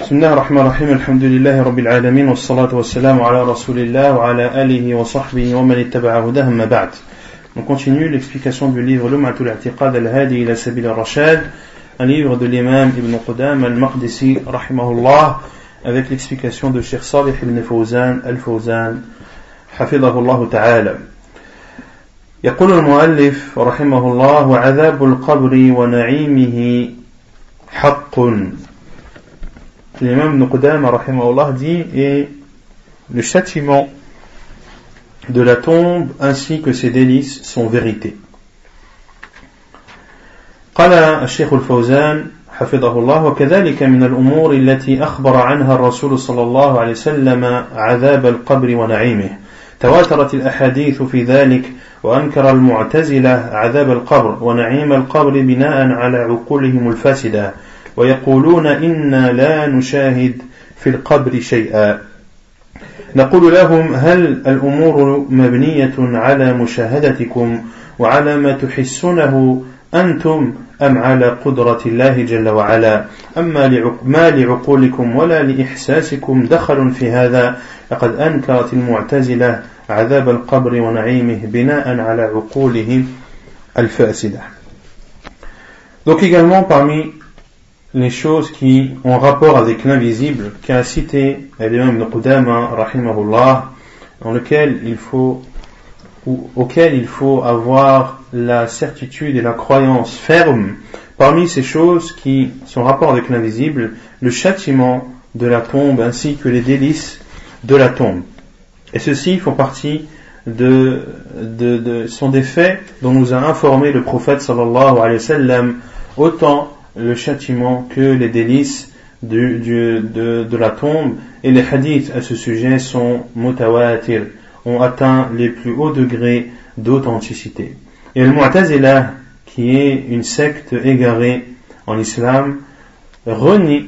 بسم الله الرحمن الرحيم الحمد لله رب العالمين والصلاة والسلام على رسول الله وعلى آله وصحبه ومن اتبع هداه ما بعد On continue l'explication du livre Lumatul I'tiqad al-Hadi ila Sabil al-Rashad, un livre de l'imam Ibn Qudam al-Maqdisi rahimahullah avec l'explication de Cheikh Salih ibn Fawzan al-Fawzan حفظه الله تعالى يقول المؤلف رحمه الله وعذاب القبر ونعيمه حق l'imam Ibn rahimahullah dit et le châtiment de la tombe ainsi que ses délices sont vérité. قال الشيخ الفوزان حفظه الله وكذلك من الأمور التي أخبر عنها الرسول صلى الله عليه وسلم عذاب القبر ونعيمه تواترت الأحاديث في ذلك وأنكر المعتزلة عذاب القبر ونعيم القبر بناء على عقولهم الفاسدة ويقولون إنا لا نشاهد في القبر شيئا. نقول لهم هل الأمور مبنية على مشاهدتكم وعلى ما تحسونه أنتم أم على قدرة الله جل وعلا؟ أما ما لعقولكم ولا لإحساسكم دخل في هذا؟ لقد أنكرت المعتزلة عذاب القبر ونعيمه بناء على عقولهم الفاسدة. Donc également parmi les choses qui ont rapport avec l'invisible qu'a cité l'imam Ibn Qudama rahimahullah dans lequel il faut ou auquel il faut avoir la certitude et la croyance ferme. Parmi ces choses qui sont rapport avec l'invisible le châtiment de la tombe ainsi que les délices de la tombe. Et ceci font partie de, de, de sont des faits dont nous a informé le prophète sallallahu alayhi wa sallam autant le châtiment que les délices de, de, la tombe et les hadiths à ce sujet sont mutawatir, ont atteint les plus hauts degrés d'authenticité. Et le Mu'tazila, qui est une secte égarée en islam, renie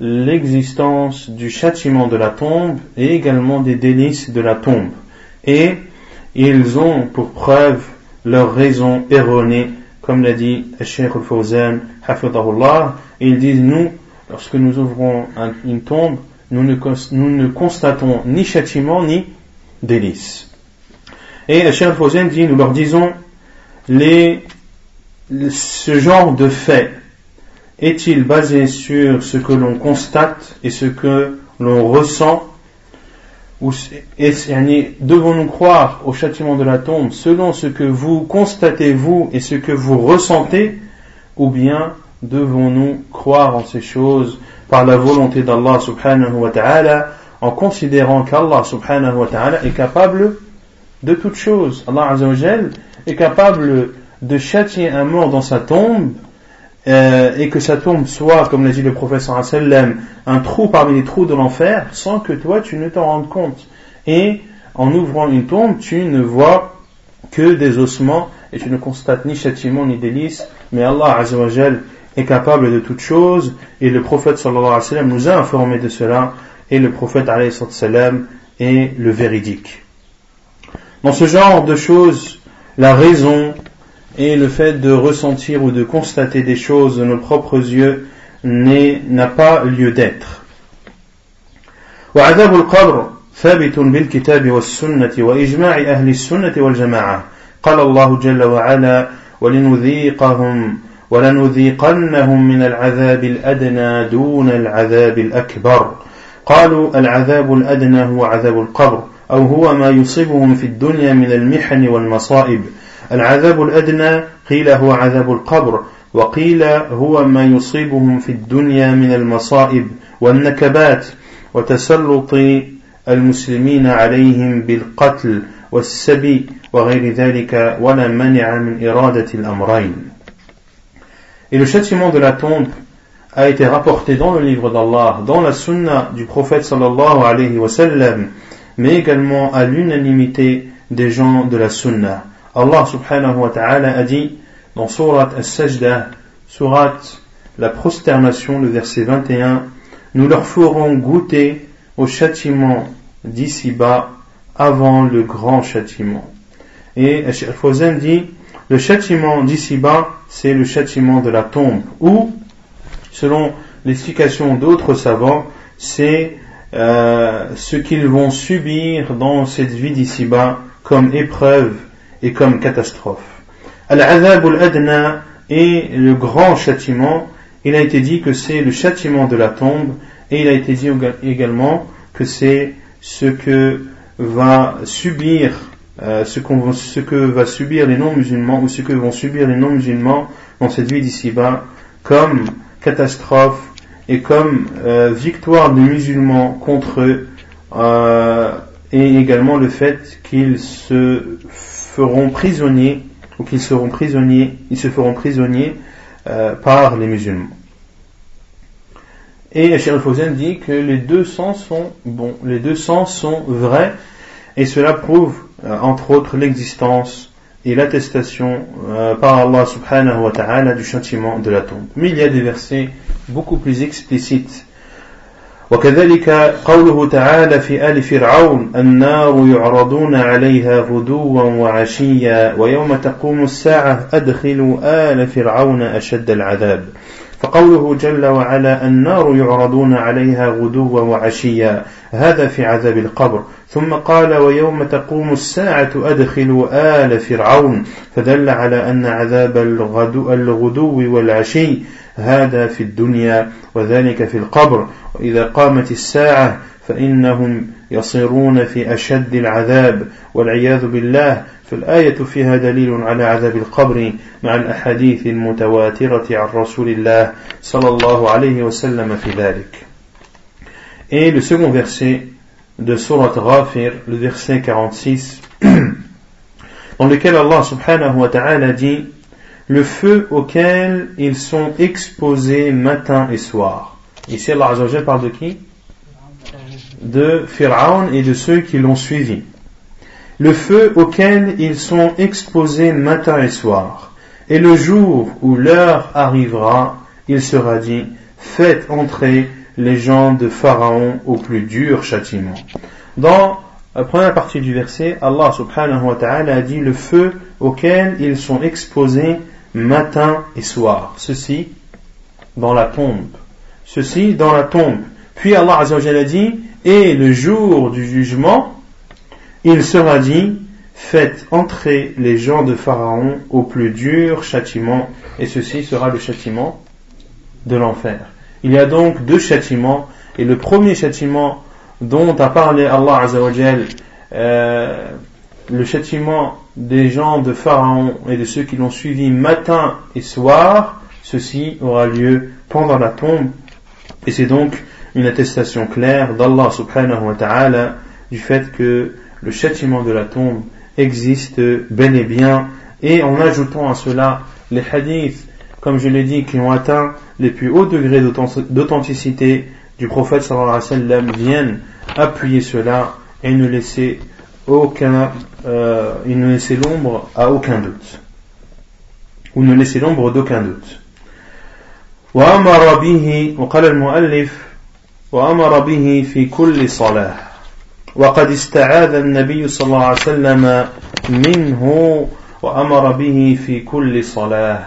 l'existence du châtiment de la tombe et également des délices de la tombe. Et ils ont pour preuve leur raison erronée comme l'a dit Sheikh al-Fawzan, ils disent, nous, lorsque nous ouvrons une tombe, nous ne, constatons ni châtiment ni délice. Et Sheikh al-Fawzan dit, nous leur disons, ce genre de fait est-il basé sur ce que l'on constate et ce que l'on ressent devons-nous croire au châtiment de la tombe selon ce que vous constatez vous et ce que vous ressentez ou bien devons-nous croire en ces choses par la volonté d'Allah subhanahu wa ta'ala en considérant qu'Allah subhanahu wa ta'ala est capable de toutes choses? Allah est capable de châtier un mort dans sa tombe euh, et que sa tombe soit, comme l'a dit le professeur sallam, un trou parmi les trous de l'enfer, sans que toi tu ne t'en rendes compte. Et en ouvrant une tombe, tu ne vois que des ossements et tu ne constates ni châtiment ni délice, mais Allah azawajal est capable de toutes choses et le prophète sallallahu alayhi wa sallam nous a informé de cela et le prophète alayhi sallam est le véridique. Dans ce genre de choses, la raison et le fait de ressentir ou de constater des choses de nos propres yeux n'a pas lieu d'être. وعذاب القبر ثابت بالكتاب والسنة وإجماع أهل السنة والجماعة قال الله جل وعلا ولنذيقهم ولنذيقنهم من العذاب الأدنى دون العذاب الأكبر قالوا العذاب الأدنى هو عذاب القبر أو هو ما يصيبهم في الدنيا من المحن والمصائب العذاب الأدنى قيل هو عذاب القبر وقيل هو ما يصيبهم في الدنيا من المصائب والنكبات وتسلط المسلمين عليهم بالقتل والسبي وغير ذلك ولا منع من إرادة الأمرين Et le châtiment de la tombe a été rapporté dans le livre d'Allah, dans la sunna du prophète sallallahu alayhi wa sallam, mais également à l'unanimité des gens de la sunna. Allah subhanahu wa ta'ala a dit dans Surat As-Sajdah, Surat la prosternation, le verset 21, nous leur ferons goûter au châtiment d'ici-bas avant le grand châtiment. Et Al-Fawzan dit, le châtiment d'ici-bas, c'est le châtiment de la tombe, ou, selon l'explication d'autres savants, c'est euh, ce qu'ils vont subir dans cette vie d'ici-bas comme épreuve et comme catastrophe. Al-Azab al-Adna est le grand châtiment. Il a été dit que c'est le châtiment de la tombe et il a été dit également que c'est ce que va subir euh, ce, que va subir les non-musulmans ou ce que vont subir les non-musulmans dans cette vie d'ici-bas comme catastrophe et comme euh, victoire des musulmans contre eux euh, et également le fait qu'ils se feront prisonniers ou qu'ils seront prisonniers, ils se feront prisonniers par les musulmans. Et Cheikh Fawzan dit que les deux sens sont bons, les deux sens sont vrais, et cela prouve, euh, entre autres, l'existence et l'attestation euh, par Allah subhanahu wa ta'ala du châtiment de la tombe. Mais il y a des versets beaucoup plus explicites. وكذلك قوله تعالى في آل فرعون النار يعرضون عليها غدوا وعشيا ويوم تقوم الساعة أدخلوا آل فرعون أشد العذاب. فقوله جل وعلا النار يعرضون عليها غدوا وعشيا هذا في عذاب القبر. ثم قال ويوم تقوم الساعة أدخلوا آل فرعون فدل على أن عذاب الغدو, والعشي هذا في الدنيا وذلك في القبر. وإذا قامت الساعة فإنهم يصيرون في أشد العذاب والعياذ بالله فالآية فيها دليل على عذاب القبر مع الأحاديث المتواترة عن رسول الله صلى الله عليه وسلم في ذلك Et le second verset de Surat Ghafir, le verset 46, dans lequel Allah subhanahu wa ta'ala dit le feu auquel ils sont exposés matin et soir. Ici Allah parle de qui? De Pharaon et de ceux qui l'ont suivi le feu auquel ils sont exposés matin et soir. Et le jour où l'heure arrivera, il sera dit, faites entrer les gens de Pharaon au plus dur châtiment. Dans la première partie du verset, Allah subhanahu wa ta'ala a dit le feu auquel ils sont exposés matin et soir. Ceci dans la tombe. Ceci dans la tombe. Puis Allah a dit, et le jour du jugement, il sera dit, faites entrer les gens de Pharaon au plus dur châtiment, et ceci sera le châtiment de l'enfer. Il y a donc deux châtiments, et le premier châtiment dont a parlé Allah Azzawajal, euh, le châtiment des gens de Pharaon et de ceux qui l'ont suivi matin et soir, ceci aura lieu pendant la tombe, et c'est donc une attestation claire d'Allah subhanahu wa ta'ala du fait que le châtiment de la tombe existe bel et bien, et en ajoutant à cela les hadiths, comme je l'ai dit, qui ont atteint les plus hauts degrés d'authenticité du prophète sallallahu alayhi wa sallam, viennent appuyer cela et ne laisser aucun, euh, ne laisser l'ombre à aucun doute. Ou ne laisser l'ombre d'aucun doute. وأمر به وقال المؤلف وأمر به في كل صلاة وقد استعاذ النبي صلى الله عليه وسلم منه وأمر به في كل صلاة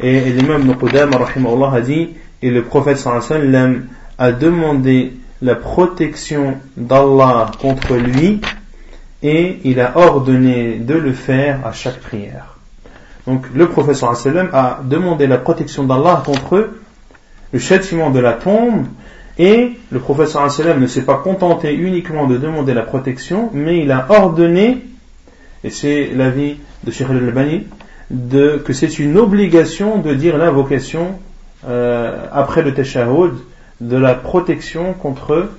Et l'imam Ibn Qudama rahimahullah a dit, et le prophète sallallahu alayhi wa sallam a demandé la protection d'Allah contre lui et il a ordonné de le faire à chaque prière. Donc le sallam a demandé la protection d'Allah contre le châtiment de la tombe et le professeur ne s'est pas contenté uniquement de demander la protection, mais il a ordonné, et c'est l'avis de Sheikh al-Albani, que c'est une obligation de dire l'invocation euh, après le tashahhud de la protection contre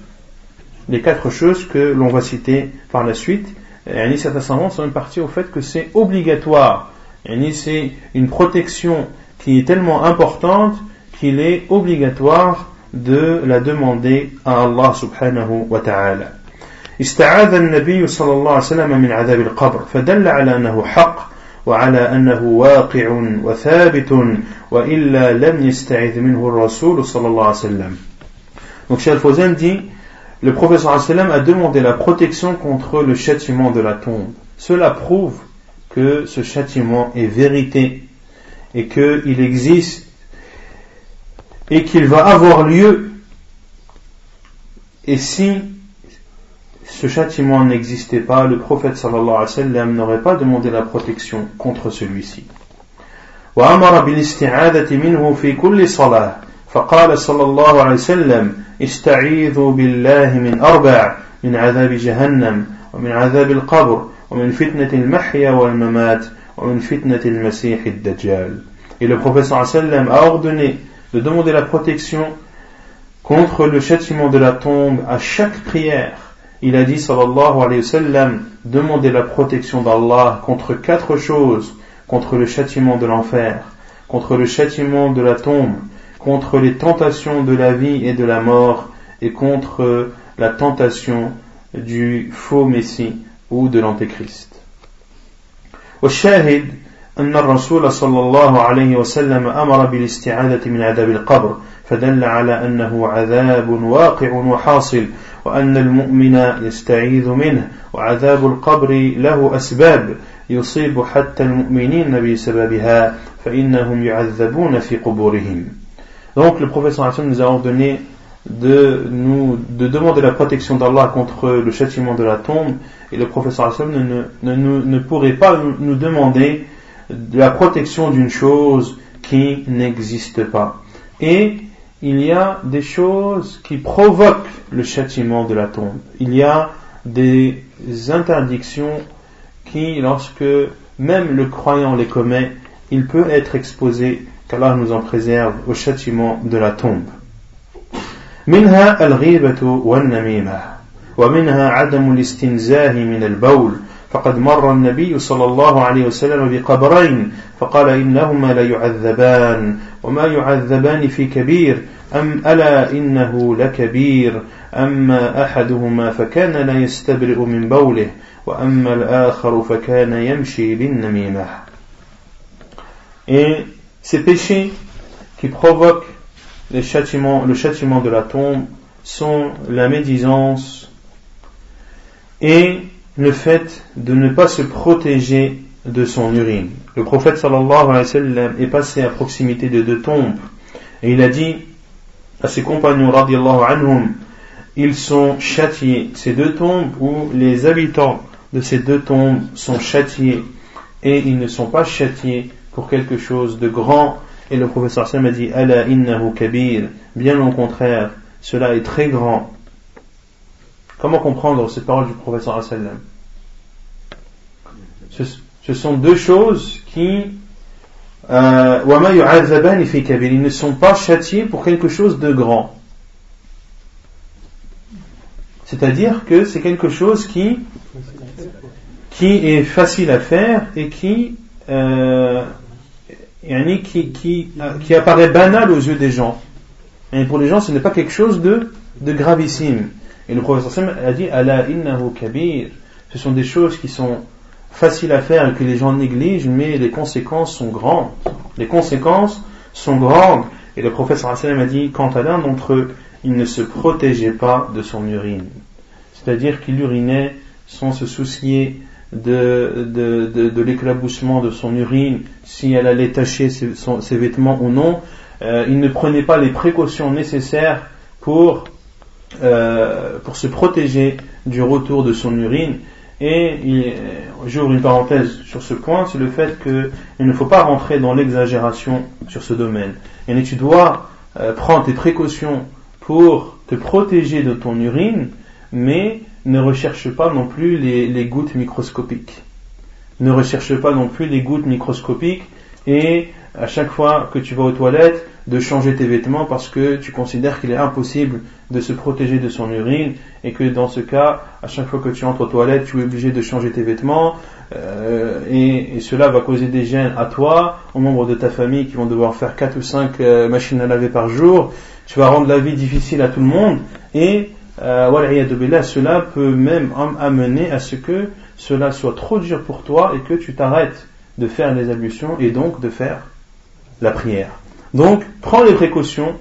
les quatre choses que l'on va citer par la suite. Et certains savants sont partie au fait que c'est obligatoire. C'est une protection qui est tellement importante qu'il est obligatoire de la demander à Allah subhanahu wa ta'ala. استعاذ النبي صلى الله عليه وسلم من عذاب القبر فدل على أنه حق وعلى أنه واقع وثابت وإلا لم يستعذ منه الرسول صلى الله عليه وسلم Donc Cheikh Fawzan dit le professeur a demandé la protection contre le châtiment de la tombe. Cela prouve que ce châtiment est vérité et qu'il existe et qu'il va avoir lieu. Et si ce châtiment n'existait pas, le prophète sallallahu alayhi wa sallam n'aurait pas demandé la protection contre celui-ci. وأمر بالاستعاذة منه في كل صلاة فقال صلى الله عليه وسلم استعيذوا بالله من أربع من عذاب جهنم ومن عذاب القبر ومن فتنة المحيا والممات ومن فتنة المسيح الدجال Et le prophète sallam a ordonné de demander la protection contre le châtiment de la tombe à chaque prière. Il a dit sallallahu alayhi wa sallam, demandez la protection d'Allah contre quatre choses, contre le châtiment de l'enfer, contre le châtiment de la tombe, contre les tentations de la vie et de la mort, et contre la tentation du faux Messie Ou de l'Antéchrist. والشاهد أن الرسول صلى الله عليه وسلم أمر بالاستعاذة من عذاب القبر فدل على أنه عذاب واقع وحاصل وأن المؤمن يستعيذ منه وعذاب القبر له أسباب يصيب حتى المؤمنين بسببها فإنهم يعذبون في قبورهم Donc le prophète nous a ordonné de nous de demander la protection d'Allah contre le châtiment de la tombe et le professeur ne, ne, pourrait pas nous demander la protection d'une chose qui n'existe pas. Et il y a des choses qui provoquent le châtiment de la tombe. Il y a des interdictions qui, lorsque même le croyant les commet, il peut être exposé, qu'Allah nous en préserve, au châtiment de la tombe. منها الغيبة والنميمة ومنها عدم الاستنزاه من البول. فقد مر النبي صلى الله عليه وسلم بقبرين فقال إنهما لا يعذبان وما يعذبان في كبير أم ألا إنه لكبير؟ أما أحدهما فكان لا يستبرئ من بوله وأما الآخر فكان يمشي بالنميمة Et ces péchés qui provoquent les châtiments, le châtiment de la tombe sont la médisance et le fait de ne pas se protéger de son urine. Le prophète sallallahu alayhi wa sallam est passé à proximité de deux tombes et il a dit à ses compagnons radiallahu anhum ils sont châtiés. Ces deux tombes où les habitants de ces deux tombes sont châtiés et ils ne sont pas châtiés pour quelque chose de grand et le professeur Sam a dit Ala innahu kabir. Bien au contraire, cela est très grand. Comment comprendre ces paroles du professeur Sallam? Ce, sont deux choses qui euh, ils ne sont pas châtiés pour quelque chose de grand. C'est-à-dire que c'est quelque chose qui, qui est facile à faire et qui euh, qui, qui, qui apparaît banal aux yeux des gens. Et pour les gens, ce n'est pas quelque chose de, de gravissime. Et le professeur a dit Allah innahu kabir. Ce sont des choses qui sont faciles à faire et que les gens négligent, mais les conséquences sont grandes. Les conséquences sont grandes. Et le professeur a dit quant à l'un d'entre eux, il ne se protégeait pas de son urine. C'est-à-dire qu'il urinait sans se soucier de, de, de, l'éclaboussement de son urine, si elle allait tacher ses, vêtements ou non. Euh, il ne prenait pas les précautions nécessaires pour, euh, pour se protéger du retour de son urine. Et j'ouvre une parenthèse sur ce point, c'est le fait qu'il ne faut pas rentrer dans l'exagération sur ce domaine. Et tu dois euh, prendre tes précautions pour te protéger de ton urine, mais ne recherche pas non plus les, gouttes microscopiques. Ne recherche pas non plus les gouttes microscopiques et à chaque fois que tu vas aux toilettes, de changer tes vêtements parce que tu considères qu'il est impossible de se protéger de son urine et que dans ce cas, à chaque fois que tu entres aux toilettes, tu es obligé de changer tes vêtements euh, et, cela va causer des gênes à toi, aux membres de ta famille qui vont devoir faire 4 ou 5 euh, machines à laver par jour. Tu vas rendre la vie difficile à tout le monde et euh, cela peut même amener à ce que cela soit trop dur pour toi et que tu t'arrêtes de faire les ablutions et donc de faire la prière. Donc, prends les précautions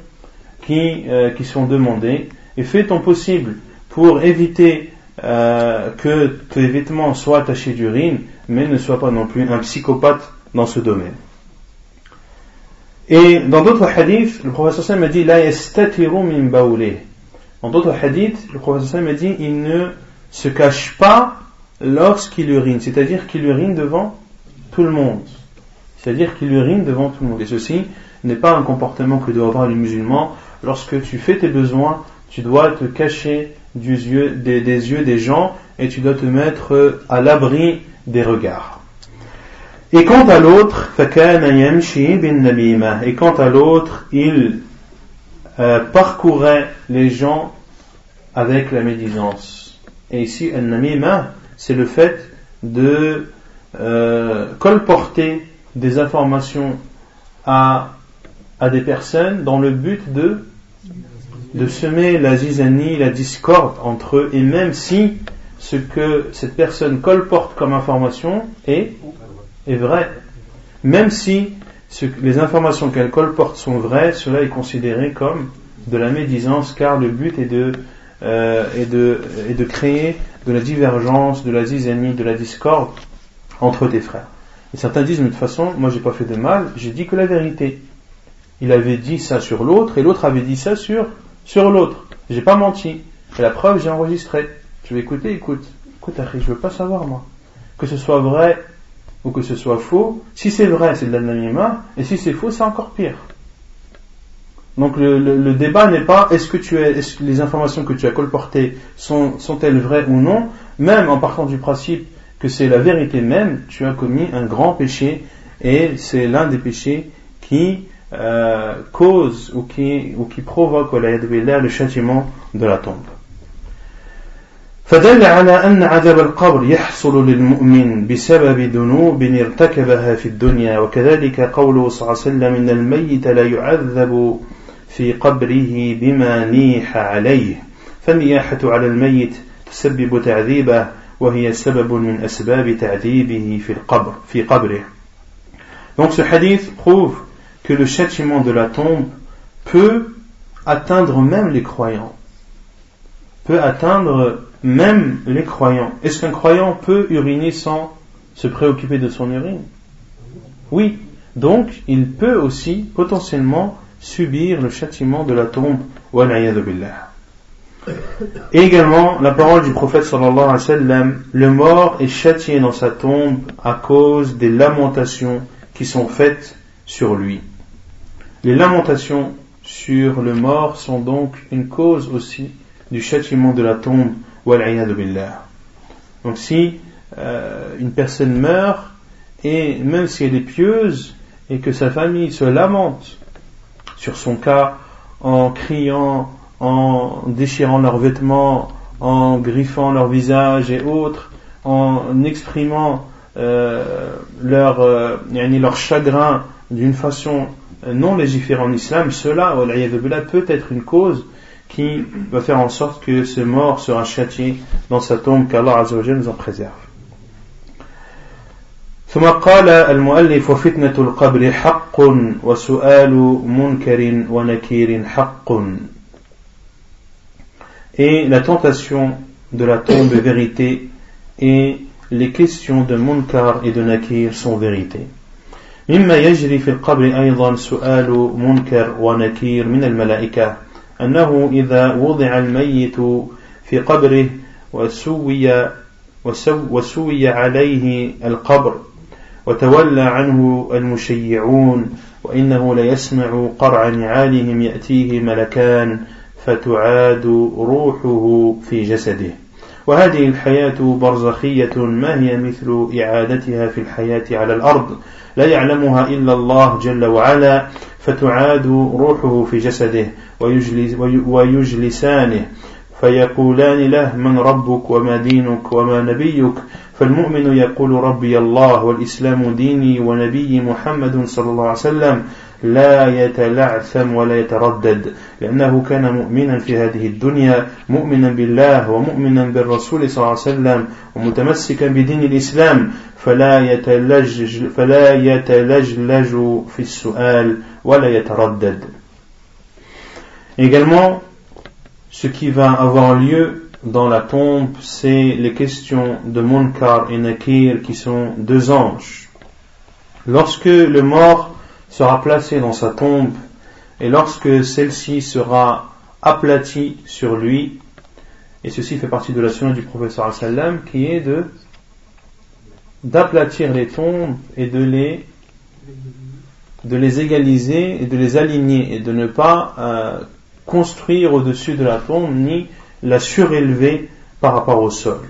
qui, euh, sont demandées et fais ton possible pour éviter euh, que tes vêtements soient tachés d'urine, mais ne sois pas non plus un psychopathe dans ce domaine. Et dans d'autres hadiths, le professeur m'a dit La min Dans d'autres hadiths, le professeur m'a dit Il ne se cache pas lorsqu'il urine, c'est-à-dire qu'il urine devant tout le monde. C'est-à-dire qu'il urine devant tout le monde. Et ceci n'est pas un comportement que doit avoir les musulmans. Lorsque tu fais tes besoins, tu dois te cacher des, yeux des gens et tu dois te mettre à l'abri des regards. Et quant à l'autre, et quant à l'autre, il euh, parcourait les gens avec la médisance. Et ici, al-namima, c'est le fait de euh, colporter des informations à, à des personnes dans le but de, de semer la zizanie, la discorde entre eux, et même si ce que cette personne colporte comme information est est vrai. Même si les informations qu'elle colporte sont vraies, cela est considéré comme de la médisance, car le but est de, euh, est de créer de la divergence, de la zizanie, de la discorde entre tes frères. Et certains disent, de toute façon, moi j'ai pas fait de mal, j'ai dit que la vérité. Il avait dit ça sur l'autre, et l'autre avait dit ça sur, sur l'autre. J'ai pas menti. Et la preuve, j'ai enregistré. Je vais écouter, écoute. Écoute, je veux pas savoir, moi. Que ce soit vrai ou que ce soit faux, si c'est vrai, c'est de l'anonymat, et si c'est faux, c'est encore pire. Donc le, débat n'est pas est-ce que tu es, les informations que tu as colportées sont, sont-elles vraies ou non, même en partant du principe que c'est la vérité même, tu as commis un grand péché et c'est l'un des péchés qui euh, cause ou qui, ou qui provoque le châtiment de la tombe. فدل على أن عذاب القبر يحصل للمؤمن بسبب ذنوب ارتكبها في الدنيا وكذلك قوله صلى الله عليه وسلم إن الميت لا يعذب في قبره بما نيح عليه. فالنياحة على الميت تسبب تعذيبه وهي سبب من أسباب تعذيبه في القبر في قبره. Donc ce hadith prouve que le châtiment de la tombe peut atteindre même les croyants, peut atteindre même les croyants. Est-ce qu'un croyant peut uriner sans se préoccuper de son urine? Oui. Donc, il peut aussi potentiellement subir le châtiment de la tombe. Et également, la parole du prophète sallallahu alayhi wa sallam, le mort est châtié dans sa tombe à cause des lamentations qui sont faites sur lui. Les lamentations sur le mort sont donc une cause aussi du châtiment de la tombe donc si euh, une personne meurt, et même si elle est pieuse, et que sa famille se lamente sur son cas en criant, en déchirant leurs vêtements, en griffant leur visage et autres, en exprimant euh, leur, euh, leur chagrin d'une façon non légiférée en islam, cela peut être une cause qui va faire en sorte que ce mort sera châtié dans sa tombe qu'Allah Azzawajal nous en préserve. ثم قال المؤلف فتنة القبر حق وسؤال منكر ونكير حق Et la tentation de la tombe est vérité et les questions de Munkar et de Nakir sont vérité. مما يجري في القبر أيضا سؤال منكر ونكير من الملائكة أنه إذا وضع الميت في قبره وسوي وسوي عليه القبر وتولى عنه المشيعون وإنه ليسمع قرع نعالهم يأتيه ملكان فتعاد روحه في جسده. وهذه الحياة برزخية ما هي مثل إعادتها في الحياة على الأرض؟ لا يعلمها إلا الله جل وعلا. فتعاد روحه في جسده ويجلس ويجلسانه فيقولان له من ربك وما دينك وما نبيك؟ فالمؤمن يقول ربي الله والإسلام ديني ونبي محمد صلى الله عليه وسلم لا يتلعثم ولا يتردد لأنه كان مؤمنا في هذه الدنيا مؤمنا بالله ومؤمنا بالرسول صلى الله عليه وسلم ومتمسكا بدين الإسلام. فلا يتلجج فلا يتلجلج في السؤال ولا يتردد Également, ce qui va avoir lieu dans la tombe, c'est les questions de Munkar et Nakir qui sont deux anges. Lorsque le mort sera placée dans sa tombe et lorsque celle-ci sera aplatie sur lui, et ceci fait partie de la sunna du professeur sallam qui est de d'aplatir les tombes et de les égaliser et de les aligner et de ne pas euh, construire au-dessus de la tombe ni la surélever par rapport au sol.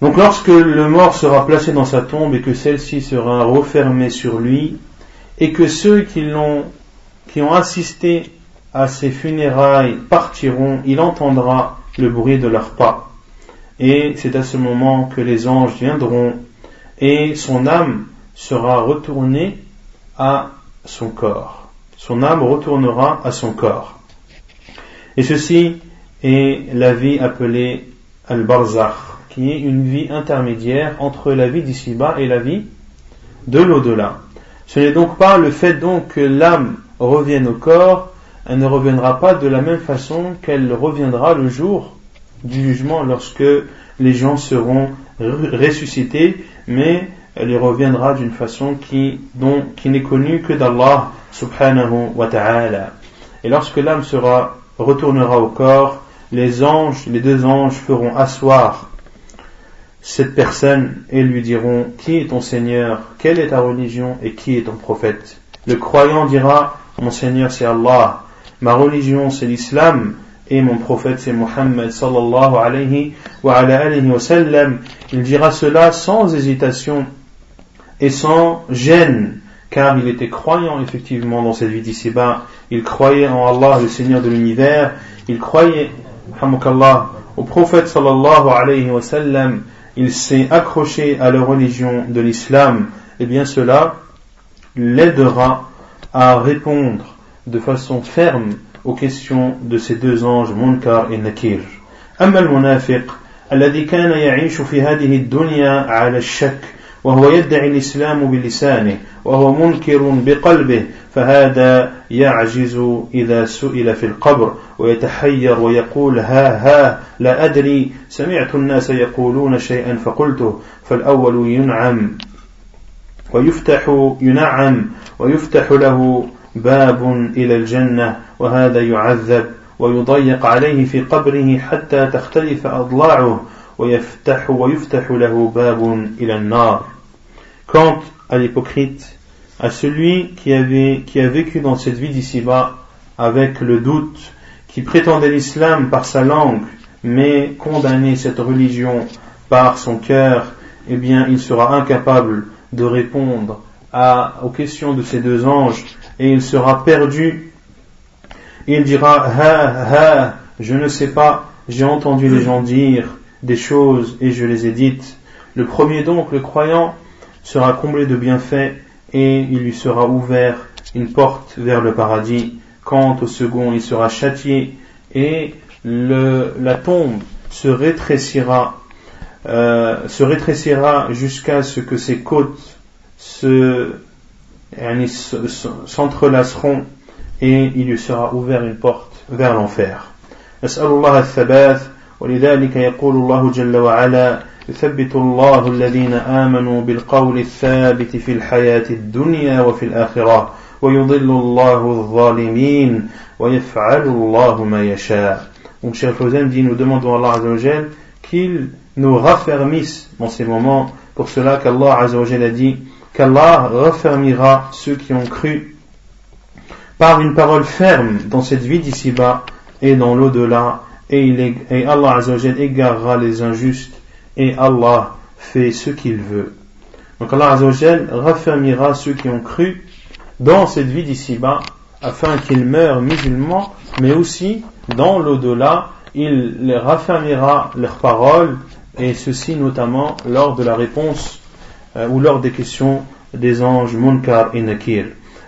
Donc lorsque le mort sera placé dans sa tombe et que celle-ci sera refermée sur lui, et que ceux qui l'ont qui ont assisté à ses funérailles partiront, il entendra le bruit de leurs pas. Et c'est à ce moment que les anges viendront et son âme sera retournée à son corps. Son âme retournera à son corps. Et ceci est la vie appelée al-barzakh, qui est une vie intermédiaire entre la vie d'ici-bas et la vie de l'au-delà. Ce n'est donc pas le fait donc que l'âme revienne au corps, elle ne reviendra pas de la même façon qu'elle reviendra le jour du jugement lorsque les gens seront ressuscités, mais elle y reviendra d'une façon qui, qui n'est connue que d'Allah subhanahu wa ta'ala. Et lorsque l'âme sera, retournera au corps, les anges, les deux anges feront asseoir cette personne et lui diront Qui est ton Seigneur? Quelle est ta religion? Et qui est ton prophète? Le croyant dira Mon Seigneur c'est Allah, ma religion c'est l'islam et mon prophète c'est Muhammad sallallahu alayhi wa, alayhi wa sallam. Il dira cela sans hésitation et sans gêne car il était croyant effectivement dans cette vie d'ici-bas. Il croyait en Allah, le Seigneur de l'univers. Il croyait, au prophète sallallahu alayhi wa sallam il s'est accroché à la religion de l'islam, eh bien cela l'aidera à répondre de façon ferme aux questions de ces deux anges Munkar et Nakir. أما المنافق الذي كان يعيش في هذه الدنيا على الشك وهو يدعي الإسلام بلسانه وهو منكر بقلبه فهذا يعجز إذا سئل في القبر ويتحير ويقول ها ها لا أدري سمعت الناس يقولون شيئا فقلته فالأول ينعم ويفتح ينعم ويفتح له باب إلى الجنة وهذا يعذب ويضيق عليه في قبره حتى تختلف أضلاعه ويفتح ويفتح له باب إلى النار Quant à l'hypocrite, à celui qui, avait, qui a vécu dans cette vie d'ici-bas avec le doute, qui prétendait l'islam par sa langue, mais condamnait cette religion par son cœur, eh bien, il sera incapable de répondre à, aux questions de ces deux anges et il sera perdu. Il dira, ha, ha, je ne sais pas, j'ai entendu les gens dire des choses et je les ai dites. Le premier donc, le croyant, sera comblé de bienfaits et il lui sera ouvert une porte vers le paradis. Quant au second, il sera châtié et la tombe se rétrécira, euh, se rétrécira jusqu'à ce que ses côtes se, s'entrelaceront et il lui sera ouvert une porte vers l'enfer. يثبت الله الذين آمنوا بالقول الثابت في الحياة الدنيا وفي الآخرة ويضل الله الظالمين ويفعل الله ما يشاء Donc Cheikh Fawzan dit nous demandons à Allah Azzawajal qu'il nous raffermisse dans ces moments pour cela qu'Allah Azzawajal a dit qu'Allah raffermira ceux qui ont cru par une parole ferme dans cette vie d'ici-bas et dans l'au-delà et, Allah Azzawajal égarera les injustes et Allah fait ce qu'il veut. Donc Allah Azzawajal raffermira ceux qui ont cru dans cette vie d'ici-bas afin qu'ils meurent musulmans, mais aussi dans l'au-delà, il les raffermira leurs paroles et ceci notamment lors de la réponse ou lors des questions des anges Munkar et Nakir.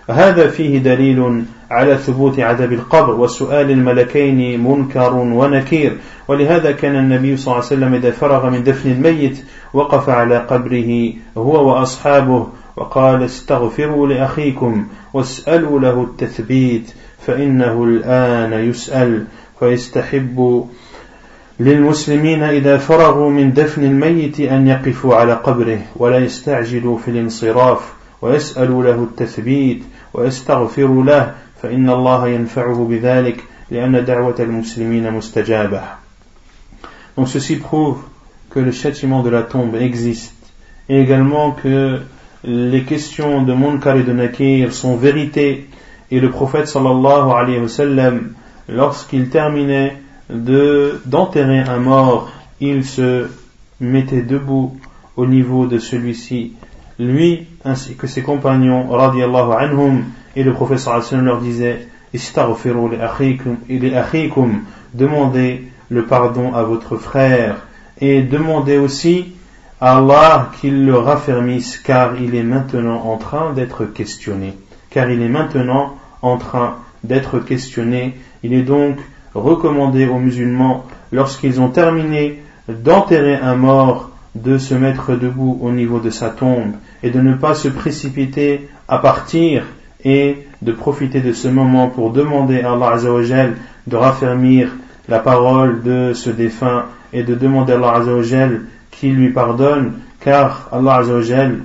هذا فيه دليل على ثبوت عذاب القبر وسؤال الملكين منكر ونكير ولهذا كان النبي صلى الله عليه وسلم إذا فرغ من دفن الميت وقف على قبره هو وأصحابه وقال استغفروا لأخيكم واسألوا له التثبيت فإنه الآن يسأل فيستحب للمسلمين إذا فرغوا من دفن الميت أن يقفوا على قبره ولا يستعجلوا في الانصراف ويسأل له التثبيت ويستغفر له فإن الله ينفعه بذلك لأن دعوة المسلمين مستجابة Donc ceci prouve que le châtiment de la tombe existe et également que les questions de Munkar et de Nakir sont vérité et le prophète sallallahu alayhi wa sallam lorsqu'il terminait de d'enterrer un mort il se mettait debout au niveau de celui-ci lui ainsi que ses compagnons radiallahu anhum et le wa sallam leur disait istaghfiru li akhikum demandez le pardon à votre frère et demandez aussi à Allah qu'il le raffermisse car il est maintenant en train d'être questionné. Car il est maintenant en train d'être questionné. Il est donc recommandé aux musulmans, lorsqu'ils ont terminé d'enterrer un mort, de se mettre debout au niveau de sa tombe et de ne pas se précipiter à partir et de profiter de ce moment pour demander à Allah Azzawajal de raffermir la parole de ce défunt et de demander à Allah Azzawajal qu'il lui pardonne car Allah Azzawajal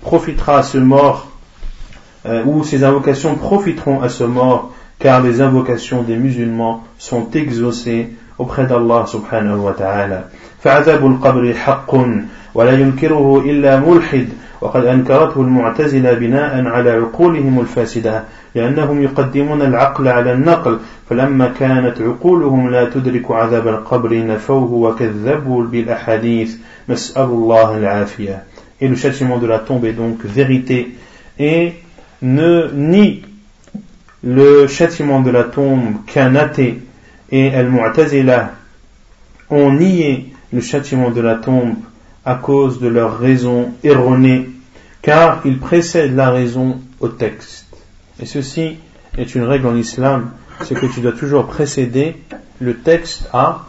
profitera à ce mort euh, ou ses invocations profiteront à ce mort car les invocations des musulmans sont exaucées auprès d'Allah subhanahu wa ta'ala. فعذاب القبر حق ولا ينكره إلا ملحد وقد أنكرته المعتزلة بناء على عقولهم الفاسدة لأنهم يقدمون العقل على النقل فلما كانت عقولهم لا تدرك عذاب القبر نفوه وكذبوا بالأحاديث نسأل الله العافية Et le châtiment de la tombe est donc vérité et ne nie le châtiment de la tombe qu'un athée et Al-Mu'tazila ont nié le châtiment de la tombe à cause de leur raison erronée, car ils précèdent la raison au texte. Et ceci est une règle en islam, c'est que tu dois toujours précéder le texte à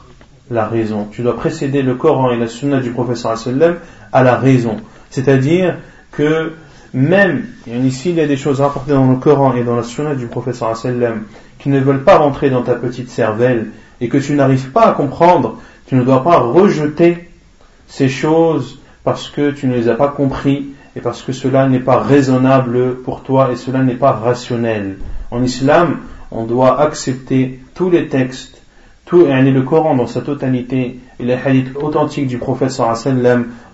la raison. Tu dois précéder le Coran et la Sunna du professeur à la raison. C'est-à-dire que même, ici il y a des choses rapportées dans le Coran et dans la Sunna du professeur qui ne veulent pas rentrer dans ta petite cervelle et que tu n'arrives pas à comprendre, tu ne dois pas rejeter ces choses parce que tu ne les as pas compris et parce que cela n'est pas raisonnable pour toi et cela n'est pas rationnel. En islam, on doit accepter tous les textes, tout et le Coran dans sa totalité et les hadiths authentiques du prophète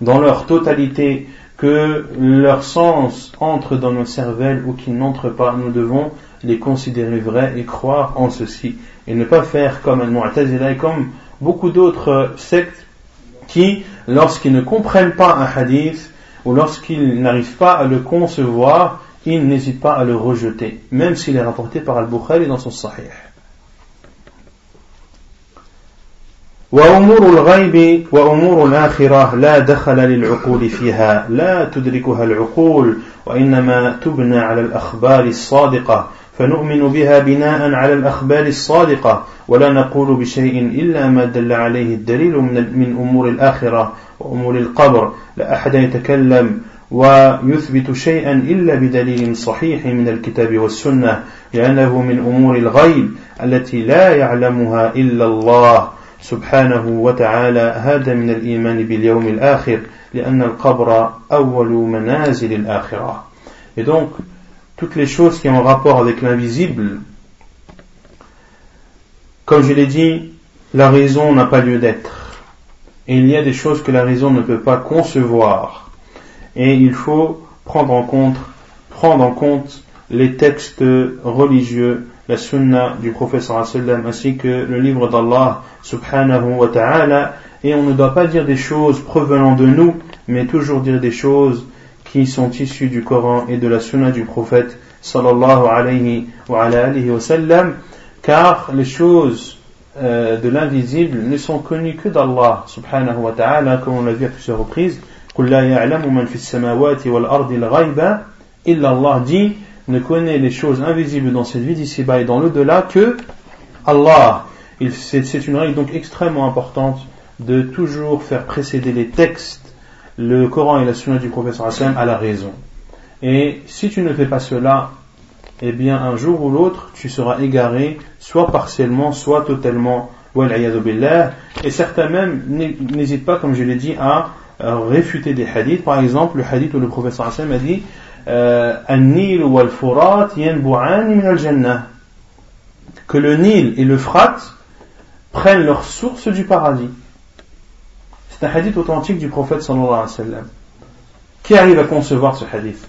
dans leur totalité, que leur sens entre dans nos cervelles ou qu'ils n'entrent pas, nous devons les considérer vrais et croire en ceci et ne pas faire comme Al-Mu'tazila et comme beaucoup d'autres sectes qui, lorsqu'ils ne comprennent pas un hadith ou lorsqu'ils n'arrivent pas à le concevoir, ils n'hésitent pas à le rejeter, même s'il est rapporté par Al-Bukhari dans son Sahih. وأمور الغيب وأمور الآخرة لا دخل للعقول فيها لا تدركها العقول وإنما تبنى على الأخبار الصادقة فنؤمن بها بناء على الأخبار الصادقة ولا نقول بشيء إلا ما دل عليه الدليل من, أمور الآخرة وأمور القبر لا أحد يتكلم ويثبت شيئا إلا بدليل صحيح من الكتاب والسنة لأنه من أمور الغيب التي لا يعلمها إلا الله. سبحانه وتعالى هذا من الإيمان باليوم الآخر لأن القبر أول منازل الآخرة Et donc, toutes les choses qui ont rapport avec l'invisible, comme je l'ai dit, la raison n'a pas lieu d'être. Et il y a des choses que la raison ne peut pas concevoir. Et il faut prendre en compte, prendre en compte les textes religieux, la sunna du professeur ainsi que le livre d'Allah subhanahu wa ta'ala. Et on ne doit pas dire des choses provenant de nous, mais toujours dire des choses qui sont issus du Coran et de la Sunna du prophète sallallahu alayhi wa, alayhi wa sallam, car les choses euh, de l'invisible ne sont connues que d'Allah subhanahu wa ta'ala, comme on l'a vu à plusieurs reprises. قل لا يعلم من في السماوات والأرض الغيب إلا Allah dit ne connaît les choses invisibles dans cette vie d'ici-bas et dans l'au-delà que Allah. C'est une règle donc extrêmement importante de toujours faire précéder les textes le Coran et la Sunna du professeur Hassan à la raison. Et si tu ne fais pas cela, eh bien un jour ou l'autre, tu seras égaré, soit partiellement, soit totalement. Et certains même n'hésitent pas, comme je l'ai dit, à réfuter des hadiths. Par exemple, le hadith où le professeur Hassan a dit Al-Jannah. Que le Nil et le prennent leur source du paradis. C'est un hadith authentique du prophète sallallahu alayhi wa sallam. Qui arrive à concevoir ce hadith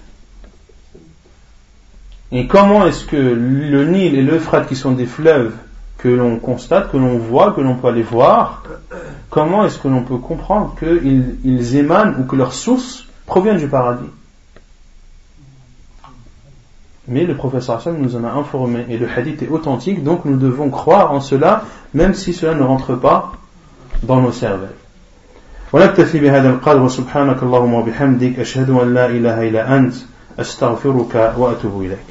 Et comment est-ce que le Nil et l'Euphrate, qui sont des fleuves que l'on constate, que l'on voit, que l'on peut aller voir, comment est-ce que l'on peut comprendre qu'ils ils émanent ou que leur source provient du paradis? mais le professeur Hassan nous en a informé et le hadith est authentique, donc nous devons croire en cela, même si cela ne rentre pas dans nos cervelles. ونكتفي بهذا القدر وسبحانك اللهم وبحمدك أشهد أن لا إله إلا أنت أستغفرك وأتوب إليك